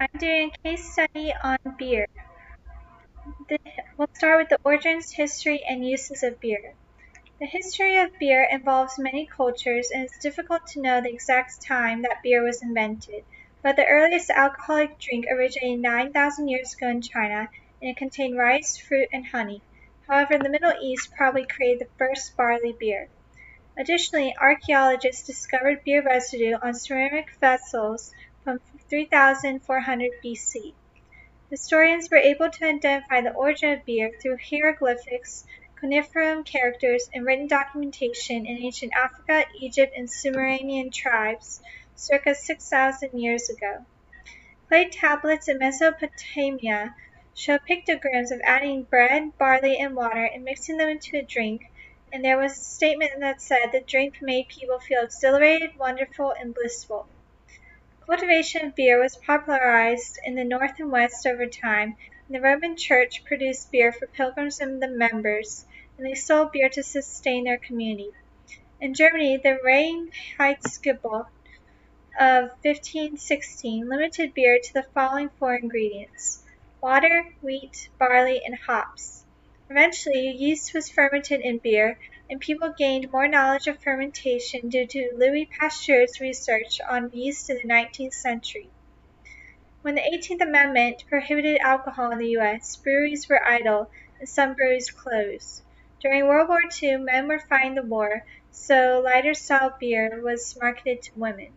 I'm doing a case study on beer. The, we'll start with the origins, history, and uses of beer. The history of beer involves many cultures and it's difficult to know the exact time that beer was invented, but the earliest alcoholic drink originated 9,000 years ago in China and it contained rice, fruit, and honey. However, the Middle East probably created the first barley beer. Additionally, archaeologists discovered beer residue on ceramic vessels from 3400 BC. Historians were able to identify the origin of beer through hieroglyphics, cuneiform characters, and written documentation in ancient Africa, Egypt, and Sumerian tribes circa 6,000 years ago. Clay tablets in Mesopotamia show pictograms of adding bread, barley, and water and mixing them into a drink, and there was a statement that said the drink made people feel exhilarated, wonderful, and blissful. Cultivation of beer was popularized in the North and West over time, and the Roman Church produced beer for pilgrims and the members, and they sold beer to sustain their community. In Germany, the Reinheitsgebot of 1516 limited beer to the following four ingredients water, wheat, barley, and hops. Eventually, yeast was fermented in beer, and people gained more knowledge of fermentation due to Louis Pasteur's research on yeast in the 19th century. When the 18th Amendment prohibited alcohol in the U.S., breweries were idle and some breweries closed. During World War II, men were fighting the war, so lighter style beer was marketed to women.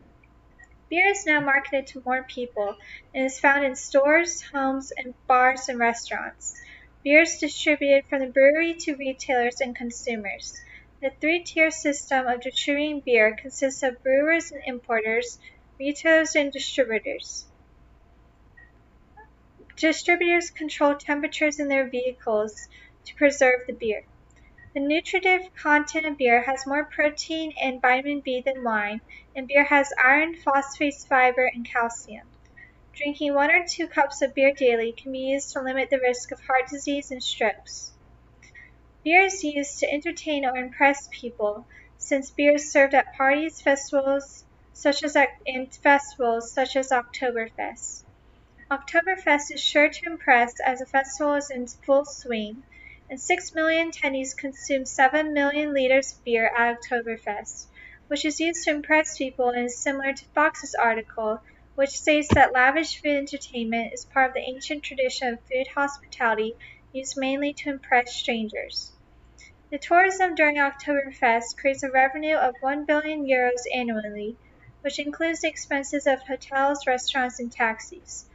Beer is now marketed to more people and is found in stores, homes, and bars and restaurants. Beer is distributed from the brewery to retailers and consumers. The three-tier system of distributing beer consists of brewers and importers, retailers and distributors. Distributors control temperatures in their vehicles to preserve the beer. The nutritive content of beer has more protein and vitamin B than wine, and beer has iron, phosphates, fiber, and calcium. Drinking one or two cups of beer daily can be used to limit the risk of heart disease and strokes. Beer is used to entertain or impress people, since beer is served at parties, festivals, such as and festivals such as Oktoberfest. Oktoberfest is sure to impress as the festival is in full swing, and 6 million attendees consume 7 million liters of beer at Oktoberfest, which is used to impress people and is similar to Fox's article which states that lavish food entertainment is part of the ancient tradition of food hospitality used mainly to impress strangers. The tourism during Oktoberfest creates a revenue of 1 billion euros annually, which includes the expenses of hotels, restaurants, and taxis.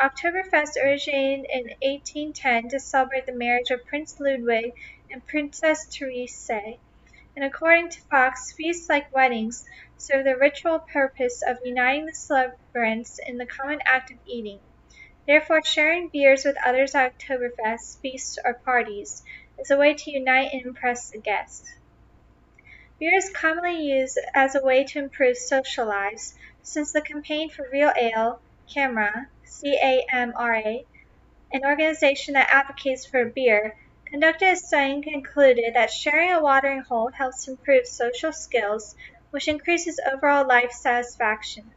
Oktoberfest originated in 1810 to celebrate the marriage of Prince Ludwig and Princess Therese, and according to Fox, feasts like weddings serve the ritual purpose of uniting the celebrants in the common act of eating. Therefore, sharing beers with others at Oktoberfest, feasts, or parties is a way to unite and impress the guests. Beer is commonly used as a way to improve social lives, since the campaign for Real Ale, CAMRA, C-A-M-R-A, an organization that advocates for beer, conducted a study and concluded that sharing a watering hole helps improve social skills which increases overall life satisfaction.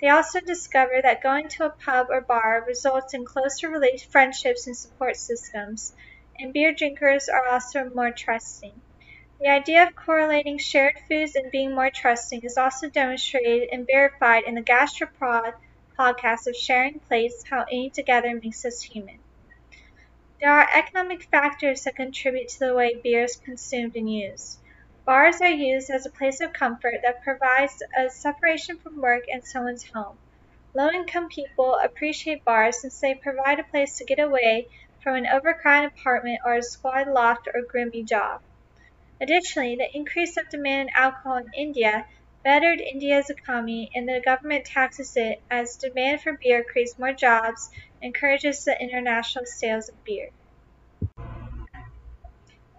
They also discover that going to a pub or bar results in closer friendships and support systems, and beer drinkers are also more trusting. The idea of correlating shared foods and being more trusting is also demonstrated and verified in the Gastropod podcast of Sharing Plates How Eating Together Makes Us Human. There are economic factors that contribute to the way beer is consumed and used. Bars are used as a place of comfort that provides a separation from work and someone's home. Low-income people appreciate bars since they provide a place to get away from an overcrowded apartment or a squalid loft or grimy job. Additionally, the increase of demand in alcohol in India bettered India's economy and the government taxes it as demand for beer creates more jobs and encourages the international sales of beer.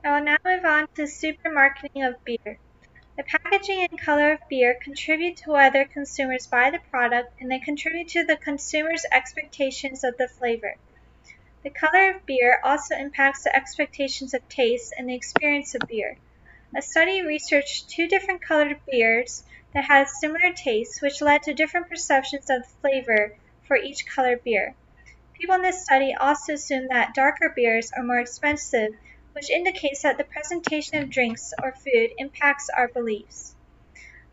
I will now move on to the supermarketing of beer. The packaging and color of beer contribute to whether consumers buy the product and they contribute to the consumer's expectations of the flavor. The color of beer also impacts the expectations of taste and the experience of beer. A study researched two different colored beers that had similar tastes, which led to different perceptions of the flavor for each colored beer. People in this study also assumed that darker beers are more expensive, which indicates that the presentation of drinks or food impacts our beliefs.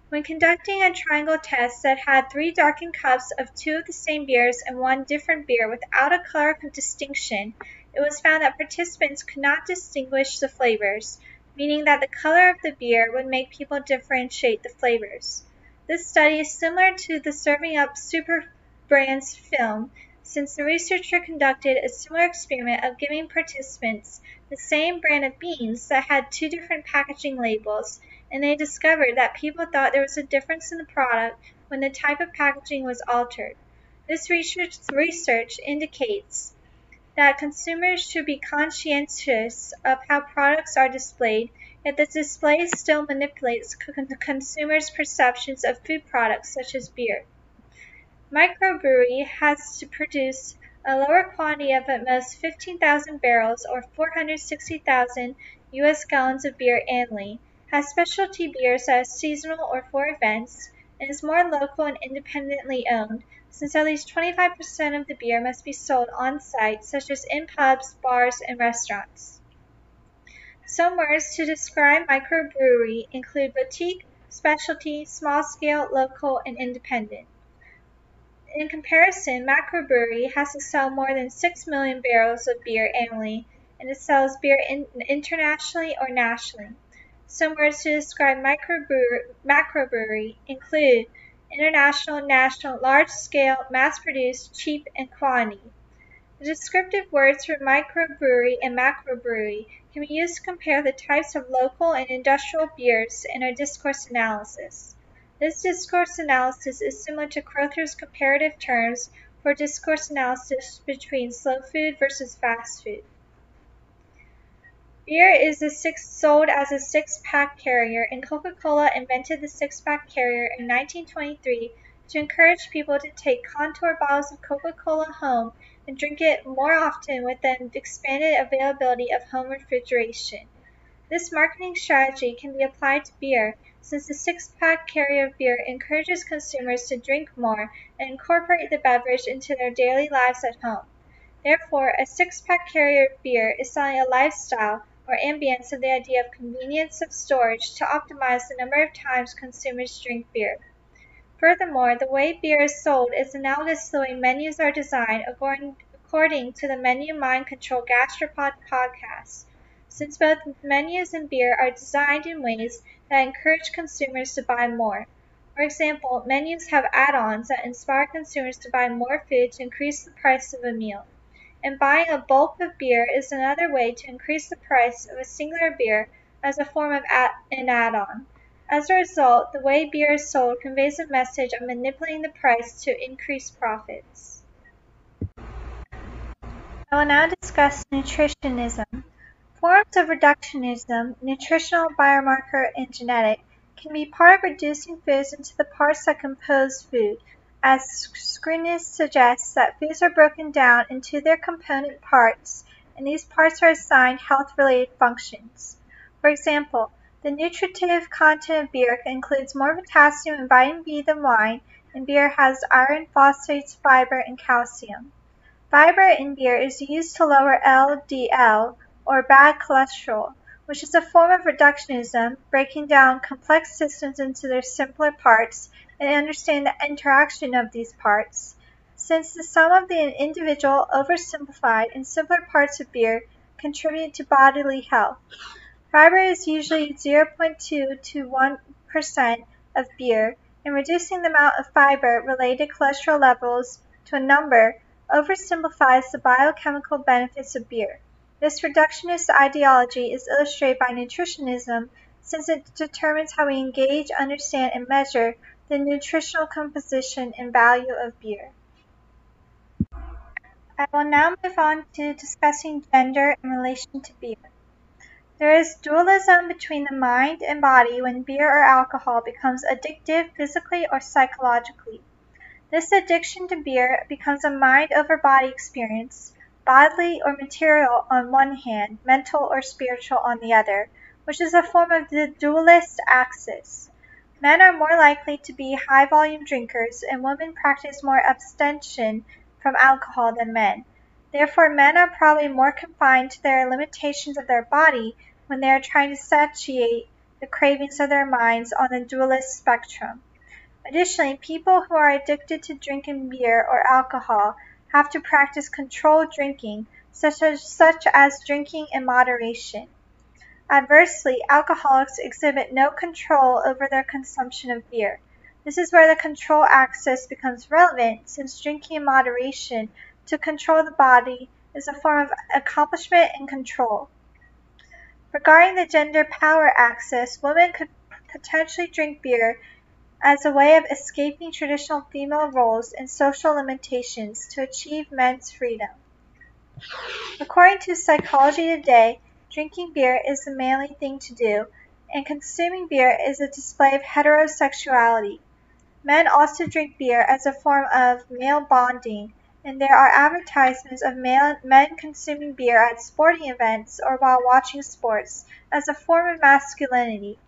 When conducting a triangle test that had three darkened cups of two of the same beers and one different beer without a color distinction, it was found that participants could not distinguish the flavors, meaning that the color of the beer would make people differentiate the flavors. This study is similar to the serving up super brands film, since the researcher conducted a similar experiment of giving participants the same brand of beans that had two different packaging labels, and they discovered that people thought there was a difference in the product when the type of packaging was altered. This research, research indicates that consumers should be conscientious of how products are displayed, yet the display still manipulates consumer's perceptions of food products such as beer. Microbrewery has to produce a lower quantity of at most 15,000 barrels or 460,000 U.S. gallons of beer annually, has specialty beers that are seasonal or for events, and is more local and independently owned, since at least 25% of the beer must be sold on site, such as in pubs, bars, and restaurants. Some words to describe microbrewery include boutique, specialty, small scale, local, and independent. In comparison, macrobrewery has to sell more than 6 million barrels of beer annually, and it sells beer in, internationally or nationally. Some words to describe macrobrewery include international, national, large scale, mass produced, cheap, and quantity. The descriptive words for microbrewery and macrobrewery can be used to compare the types of local and industrial beers in our discourse analysis. This discourse analysis is similar to Crowther's comparative terms for discourse analysis between slow food versus fast food. Beer is six, sold as a six-pack carrier, and Coca-Cola invented the six-pack carrier in 1923 to encourage people to take contour bottles of Coca-Cola home and drink it more often with the expanded availability of home refrigeration. This marketing strategy can be applied to beer, since the six-pack carrier of beer encourages consumers to drink more and incorporate the beverage into their daily lives at home. Therefore, a six-pack carrier beer is selling a lifestyle or ambience of the idea of convenience of storage to optimize the number of times consumers drink beer. Furthermore, the way beer is sold is analogous to the way menus are designed according, according to the Menu Mind Control Gastropod podcast, since both menus and beer are designed in ways that encourage consumers to buy more. For example, menus have add-ons that inspire consumers to buy more food to increase the price of a meal and buying a bulk of beer is another way to increase the price of a singular beer as a form of an add-on. As a result, the way beer is sold conveys a message of manipulating the price to increase profits. I will now discuss nutritionism. Forms of reductionism, nutritional, biomarker, and genetic, can be part of reducing foods into the parts that compose food, as Scrinis suggests that foods are broken down into their component parts, and these parts are assigned health-related functions. For example, the nutritive content of beer includes more potassium and vitamin B than wine, and beer has iron, phosphates, fiber, and calcium. Fiber in beer is used to lower LDL, or bad cholesterol, which is a form of reductionism, breaking down complex systems into their simpler parts and understand the interaction of these parts. Since the sum of the individual oversimplified and simpler parts of beer contribute to bodily health. Fiber is usually 0.2 to 1% of beer, and reducing the amount of fiber related cholesterol levels to a number oversimplifies the biochemical benefits of beer. This reductionist ideology is illustrated by nutritionism since it determines how we engage, understand, and measure the nutritional composition and value of beer. I will now move on to discussing gender in relation to beer. There is dualism between the mind and body when beer or alcohol becomes addictive physically or psychologically. This addiction to beer becomes a mind over body experience, bodily or material on one hand, mental or spiritual on the other, which is a form of the dualist axis. Men are more likely to be high volume drinkers and women practice more abstention from alcohol than men. Therefore men are probably more confined to the limitations of their body when they are trying to satiate the cravings of their minds on the dualist spectrum. Additionally, people who are addicted to drinking beer or alcohol have to practice controlled drinking, such as, such as drinking in moderation. Adversely, alcoholics exhibit no control over their consumption of beer. This is where the control axis becomes relevant, since drinking in moderation to control the body is a form of accomplishment and control. Regarding the gender power axis, women could potentially drink beer as a way of escaping traditional female roles and social limitations to achieve men's freedom. According to Psychology Today, Drinking beer is the manly thing to do, and consuming beer is a display of heterosexuality. Men also drink beer as a form of male bonding, and there are advertisements of male, men consuming beer at sporting events or while watching sports as a form of masculinity.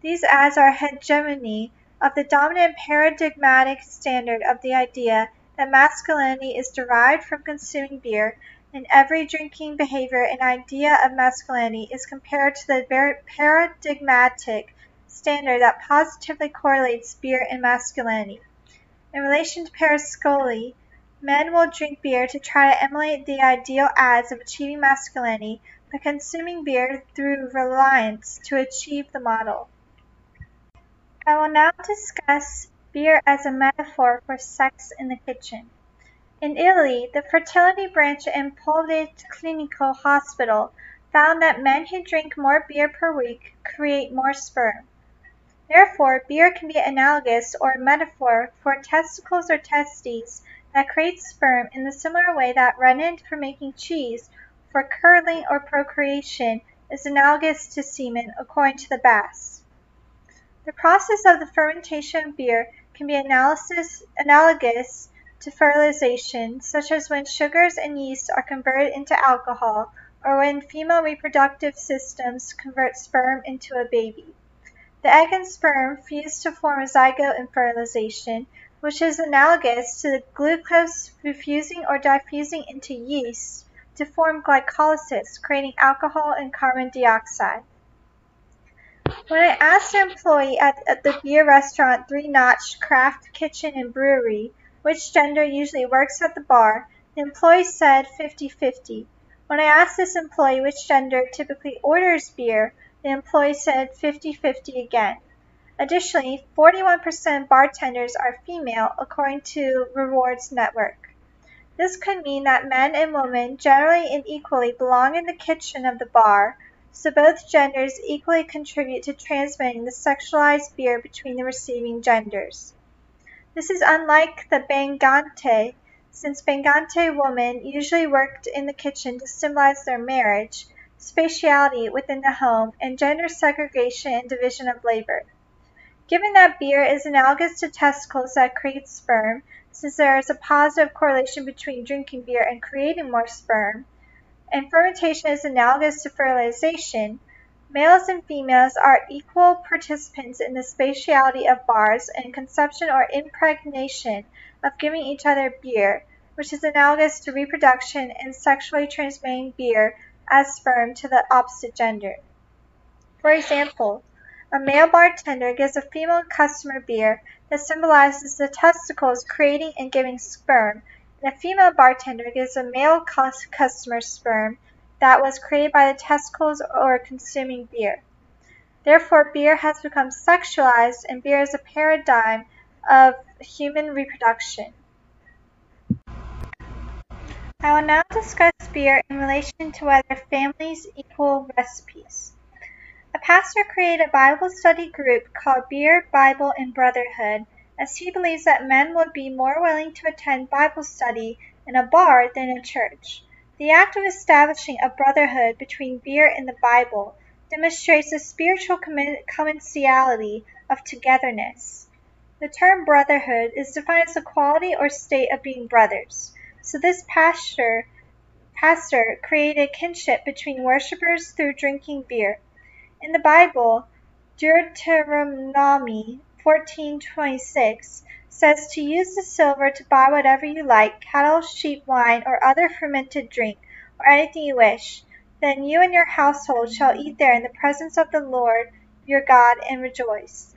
These ads are hegemony of the dominant paradigmatic standard of the idea that masculinity is derived from consuming beer in every drinking behavior an idea of masculinity is compared to the paradigmatic standard that positively correlates beer and masculinity. In relation to Parasecoli, men will drink beer to try to emulate the ideal ads of achieving masculinity by consuming beer through reliance to achieve the model. I will now discuss beer as a metaphor for sex in the kitchen. In Italy, the fertility branch in Policlinico Hospital found that men who drink more beer per week create more sperm. Therefore, beer can be analogous or metaphor for testicles or testes that create sperm in the similar way that rennet for making cheese for curdling or procreation is analogous to semen according to the Bass. The process of the fermentation of beer can be analogous to fertilization, such as when sugars and yeast are converted into alcohol or when female reproductive systems convert sperm into a baby. The egg and sperm fuse to form a zygote in fertilization, which is analogous to the glucose fusing or diffusing into yeast to form glycolysis, creating alcohol and carbon dioxide. When I asked an employee at, at the beer restaurant Three Notch Craft Kitchen and Brewery which gender usually works at the bar, the employee said 50-50. When I asked this employee which gender typically orders beer, the employee said 50-50 again. Additionally, 41% bartenders are female according to Rewards Network. This could mean that men and women generally and equally belong in the kitchen of the bar, so both genders equally contribute to transmitting the sexualized beer between the receiving genders. This is unlike the bangante, since bangante women usually worked in the kitchen to symbolize their marriage, spatiality within the home, and gender segregation and division of labor. Given that beer is analogous to testicles that create sperm, since there is a positive correlation between drinking beer and creating more sperm, and fermentation is analogous to fertilization, Males and females are equal participants in the spatiality of bars and consumption or impregnation of giving each other beer, which is analogous to reproduction and sexually transmitting beer as sperm to the opposite gender. For example, a male bartender gives a female customer beer that symbolizes the testicles creating and giving sperm, a female bartender gives a male customer sperm that was created by the testicles or consuming beer. Therefore, beer has become sexualized and beer is a paradigm of human reproduction. I will now discuss beer in relation to whether families equal recipes. A pastor created a Bible study group called Beer, Bible, and Brotherhood as he believes that men would be more willing to attend Bible study in a bar than a church. The act of establishing a brotherhood between beer and the Bible demonstrates the spiritual commensality of togetherness. The term brotherhood is defined as the quality or state of being brothers. So this pastor, pastor created kinship between worshippers through drinking beer. In the Bible, Deuteronomy 14:26 says to use the silver to buy whatever you like, cattle, sheep, wine, or other fermented drink, or anything you wish. Then you and your household shall eat there in the presence of the Lord your God and rejoice.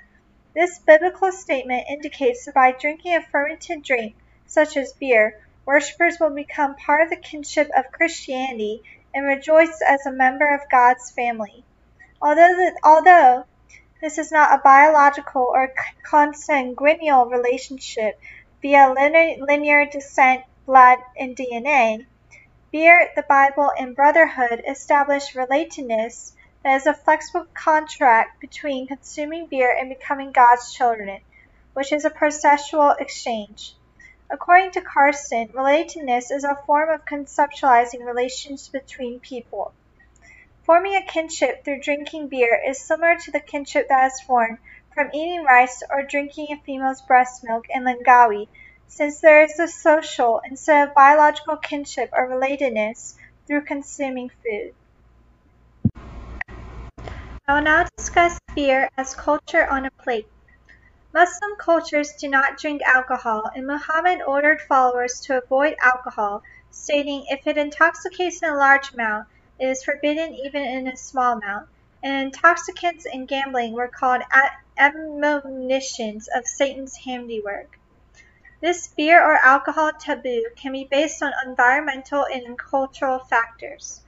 This biblical statement indicates that by drinking a fermented drink, such as beer, worshippers will become part of the kinship of Christianity and rejoice as a member of God's family. Although, the, although this is not a biological or consanguineal relationship via linear descent, blood, and DNA, beer, the Bible, and brotherhood establish relatedness that is a flexible contract between consuming beer and becoming God's children, which is a processual exchange. According to Carsten, relatedness is a form of conceptualizing relations between people. Forming a kinship through drinking beer is similar to the kinship that is formed from eating rice or drinking a female's breast milk in Langkawi, since there is a social instead of biological kinship or relatedness through consuming food. I will now discuss beer as culture on a plate. Muslim cultures do not drink alcohol, and Muhammad ordered followers to avoid alcohol, stating, If it intoxicates in a large amount, it is forbidden even in a small amount. And intoxicants and gambling were called admonitions of Satan's handiwork. This beer or alcohol taboo can be based on environmental and cultural factors.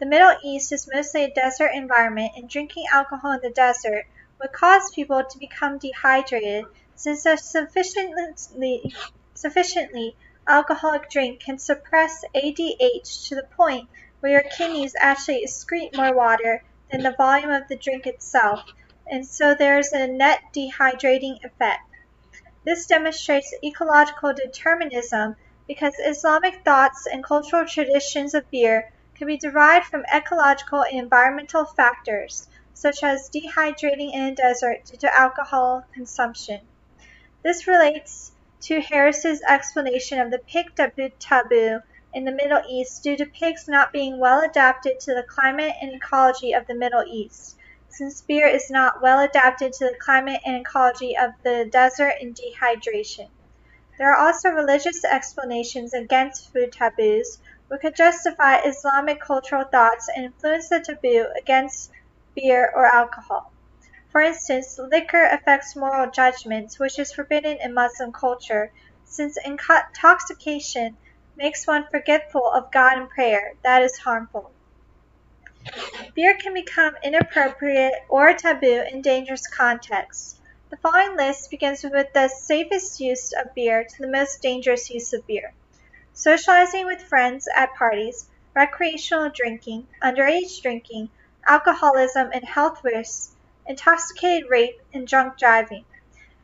The Middle East is mostly a desert environment, and drinking alcohol in the desert would cause people to become dehydrated since a sufficiently, sufficiently alcoholic drink can suppress ADH to the point where your kidneys actually excrete more water than the volume of the drink itself, and so there is a net dehydrating effect. This demonstrates ecological determinism because Islamic thoughts and cultural traditions of beer can be derived from ecological and environmental factors, such as dehydrating in a desert due to alcohol consumption. This relates to Harris's explanation of the pig taboo in the Middle East due to pigs not being well adapted to the climate and ecology of the Middle East, since beer is not well adapted to the climate and ecology of the desert and dehydration. There are also religious explanations against food taboos, which could justify Islamic cultural thoughts and influence the taboo against beer or alcohol. For instance, liquor affects moral judgments, which is forbidden in Muslim culture, since intoxication makes one forgetful of God and prayer. That is harmful. Beer can become inappropriate or taboo in dangerous contexts. The following list begins with the safest use of beer to the most dangerous use of beer socializing with friends at parties, recreational drinking, underage drinking, alcoholism and health risks, intoxicated rape, and drunk driving.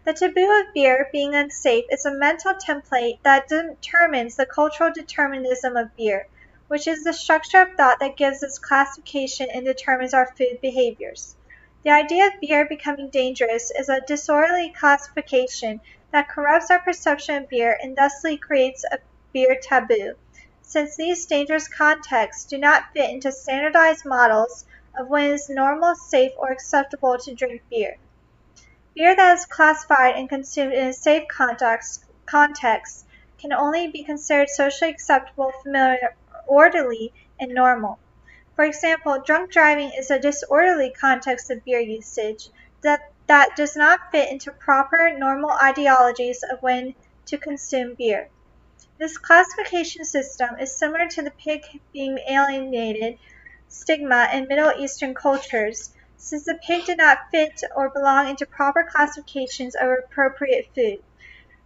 The taboo of beer being unsafe is a mental template that determines the cultural determinism of beer, which is the structure of thought that gives its classification and determines our food behaviors. The idea of beer becoming dangerous is a disorderly classification that corrupts our perception of beer and thusly creates a beer taboo, since these dangerous contexts do not fit into standardized models of when it is normal, safe, or acceptable to drink beer. Beer that is classified and consumed in a safe context, context can only be considered socially acceptable, familiar, orderly, and normal. For example, drunk driving is a disorderly context of beer usage that, that does not fit into proper normal ideologies of when to consume beer. This classification system is similar to the pig being alienated stigma in Middle Eastern cultures, since the pig did not fit or belong into proper classifications of appropriate food.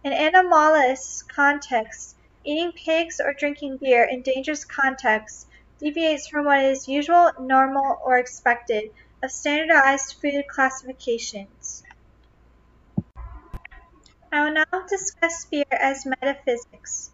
In anomalous contexts, eating pigs or drinking beer in dangerous contexts deviates from what is usual, normal, or expected of standardized food classifications. I will now discuss beer as metaphysics.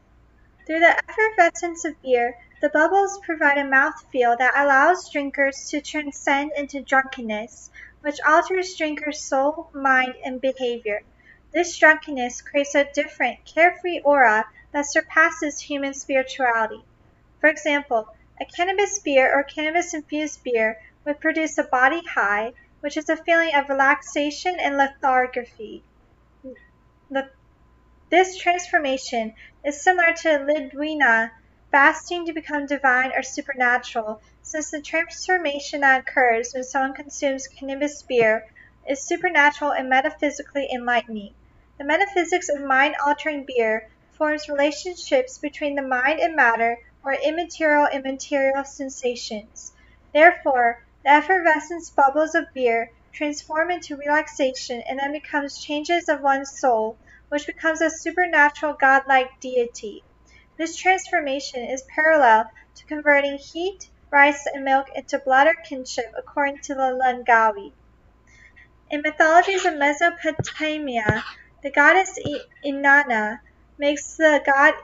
Through the effervescence of beer, the bubbles provide a mouthfeel that allows drinkers to transcend into drunkenness, which alters drinkers' soul, mind, and behavior. This drunkenness creates a different, carefree aura that surpasses human spirituality. For example, a cannabis beer or cannabis infused beer would produce a body high, which is a feeling of relaxation and lethargy. This transformation is similar to Lidwina fasting to become divine or supernatural, since the transformation that occurs when someone consumes cannabis beer is supernatural and metaphysically enlightening. The metaphysics of mind-altering beer forms relationships between the mind and matter or immaterial and material sensations. Therefore, the effervescence bubbles of beer transform into relaxation and then becomes changes of one's soul, which becomes a supernatural godlike deity. This transformation is parallel to converting heat, rice, and milk into blood or kinship according to the Langkawi. In mythologies of Mesopotamia, the goddess Inanna makes the god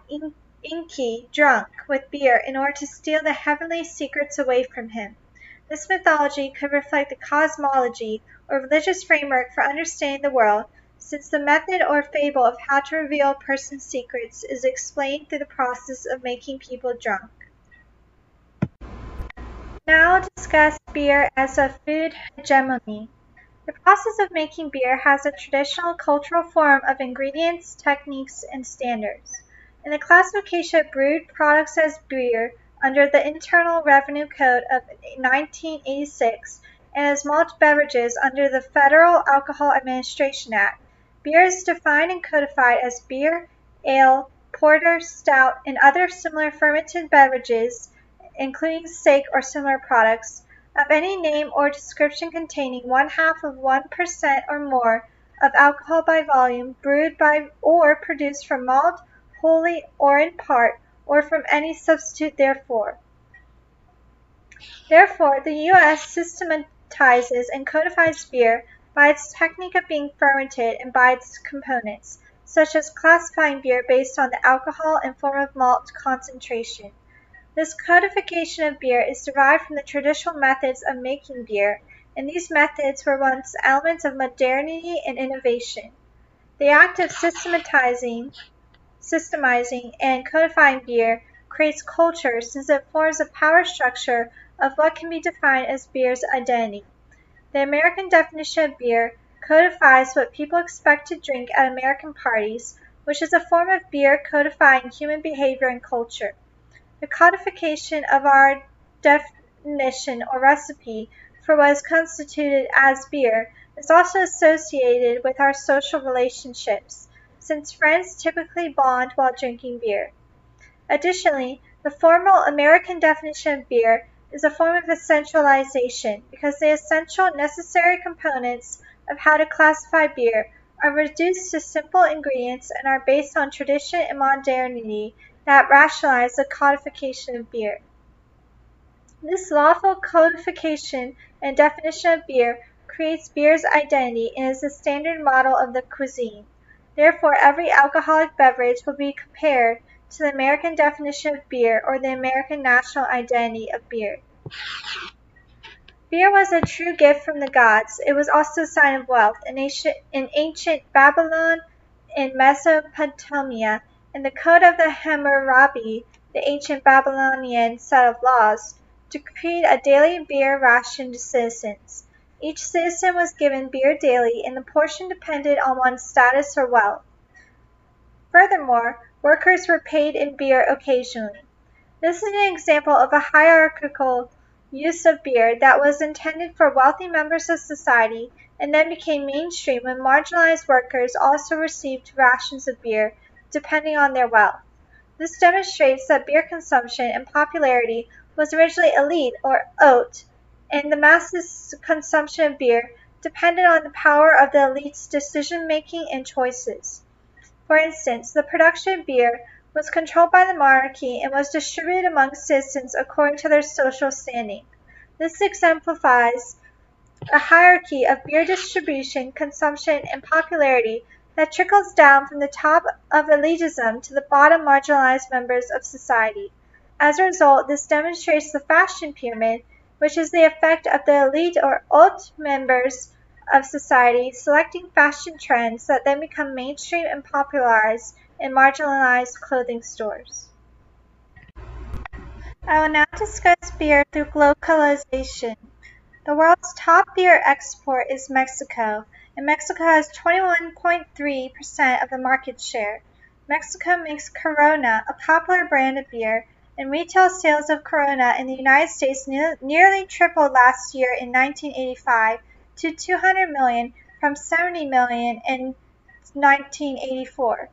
Enki drunk with beer in order to steal the heavenly secrets away from him. This mythology could reflect the cosmology or religious framework for understanding the world since the method or fable of how to reveal a person's secrets is explained through the process of making people drunk. Now discuss beer as a food hegemony. The process of making beer has a traditional cultural form of ingredients, techniques, and standards. In the classification of brewed products as beer under the Internal Revenue Code of 1986 and as malt beverages under the Federal Alcohol Administration Act, Beer is defined and codified as beer, ale, porter, stout, and other similar fermented beverages, including sake or similar products, of any name or description containing one half of one per cent or more of alcohol by volume, brewed by or produced from malt, wholly or in part, or from any substitute therefor. Therefore, the U.S. systematizes and codifies beer by its technique of being fermented and by its components, such as classifying beer based on the alcohol and form of malt concentration. This codification of beer is derived from the traditional methods of making beer, and these methods were once elements of modernity and innovation. The act of systematizing, systemizing and codifying beer creates culture since it forms a power structure of what can be defined as beer's identity. The American definition of beer codifies what people expect to drink at American parties, which is a form of beer codifying human behavior and culture. The codification of our definition or recipe for what is constituted as beer is also associated with our social relationships, since friends typically bond while drinking beer. Additionally, the formal American definition of beer is a form of essentialization because the essential necessary components of how to classify beer are reduced to simple ingredients and are based on tradition and modernity that rationalize the codification of beer. This lawful codification and definition of beer creates beer's identity and is the standard model of the cuisine. Therefore, every alcoholic beverage will be compared to the American definition of beer or the American national identity of beer. Beer was a true gift from the gods. It was also a sign of wealth. In ancient, in ancient Babylon, in Mesopotamia, in the Code of the Hammurabi, the ancient Babylonian set of laws, decreed a daily beer ration to citizens. Each citizen was given beer daily, and the portion depended on one's status or wealth. Furthermore, Workers were paid in beer occasionally. This is an example of a hierarchical use of beer that was intended for wealthy members of society and then became mainstream when marginalized workers also received rations of beer depending on their wealth. This demonstrates that beer consumption and popularity was originally elite or haute, and the masses' consumption of beer depended on the power of the elite's decision making and choices. For instance, the production of beer was controlled by the monarchy and was distributed among citizens according to their social standing. This exemplifies a hierarchy of beer distribution, consumption, and popularity that trickles down from the top of elitism to the bottom marginalized members of society. As a result, this demonstrates the fashion pyramid, which is the effect of the elite or haute members of society selecting fashion trends that then become mainstream and popularized in marginalized clothing stores. I will now discuss beer through globalization. The world's top beer export is Mexico, and Mexico has 21.3% of the market share. Mexico makes Corona, a popular brand of beer, and retail sales of Corona in the United States ne nearly tripled last year in 1985 to 200 million from 70 million in 1984.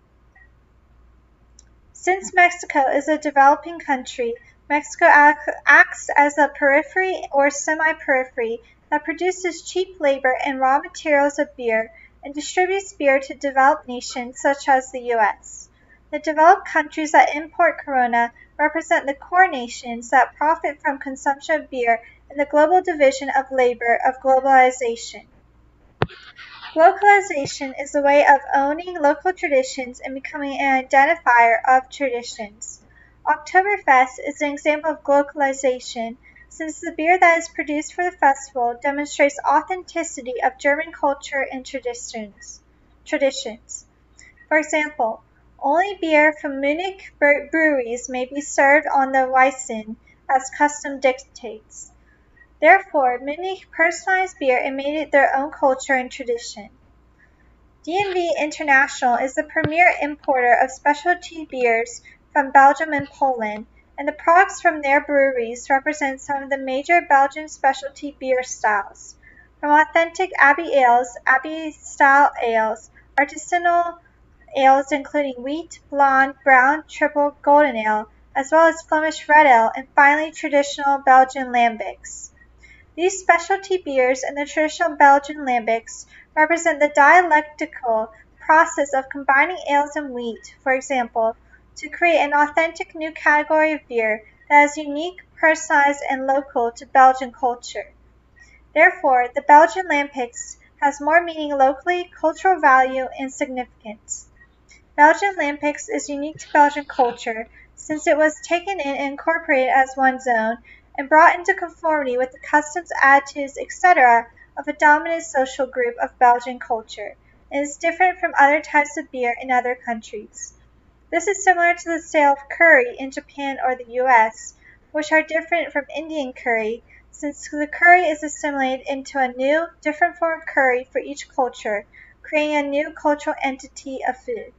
Since Mexico is a developing country, Mexico acts as a periphery or semi-periphery that produces cheap labor and raw materials of beer and distributes beer to developed nations such as the U.S. The developed countries that import Corona represent the core nations that profit from consumption of beer in the global division of labor of globalization. Localization is a way of owning local traditions and becoming an identifier of traditions. Oktoberfest is an example of localization since the beer that is produced for the festival demonstrates authenticity of German culture and traditions. traditions. For example, only beer from Munich breweries may be served on the Wiesn, as custom dictates. Therefore, many personalized beer and made it their own culture and tradition. DNV International is the premier importer of specialty beers from Belgium and Poland, and the products from their breweries represent some of the major Belgian specialty beer styles, from authentic Abbey ales, Abbey style ales, artisanal ales including wheat, blonde, brown, triple, golden ale, as well as Flemish red ale, and finally traditional Belgian lambics. These specialty beers and the traditional Belgian lambics represent the dialectical process of combining ales and wheat, for example, to create an authentic new category of beer that is unique, personalized, and local to Belgian culture. Therefore, the Belgian lambics has more meaning locally, cultural value, and significance. Belgian lambics is unique to Belgian culture since it was taken in and incorporated as one's own and brought into conformity with the customs, attitudes, etc. of a dominant social group of Belgian culture, and is different from other types of beer in other countries. This is similar to the sale of curry in Japan or the US, which are different from Indian curry since the curry is assimilated into a new, different form of curry for each culture, creating a new cultural entity of food.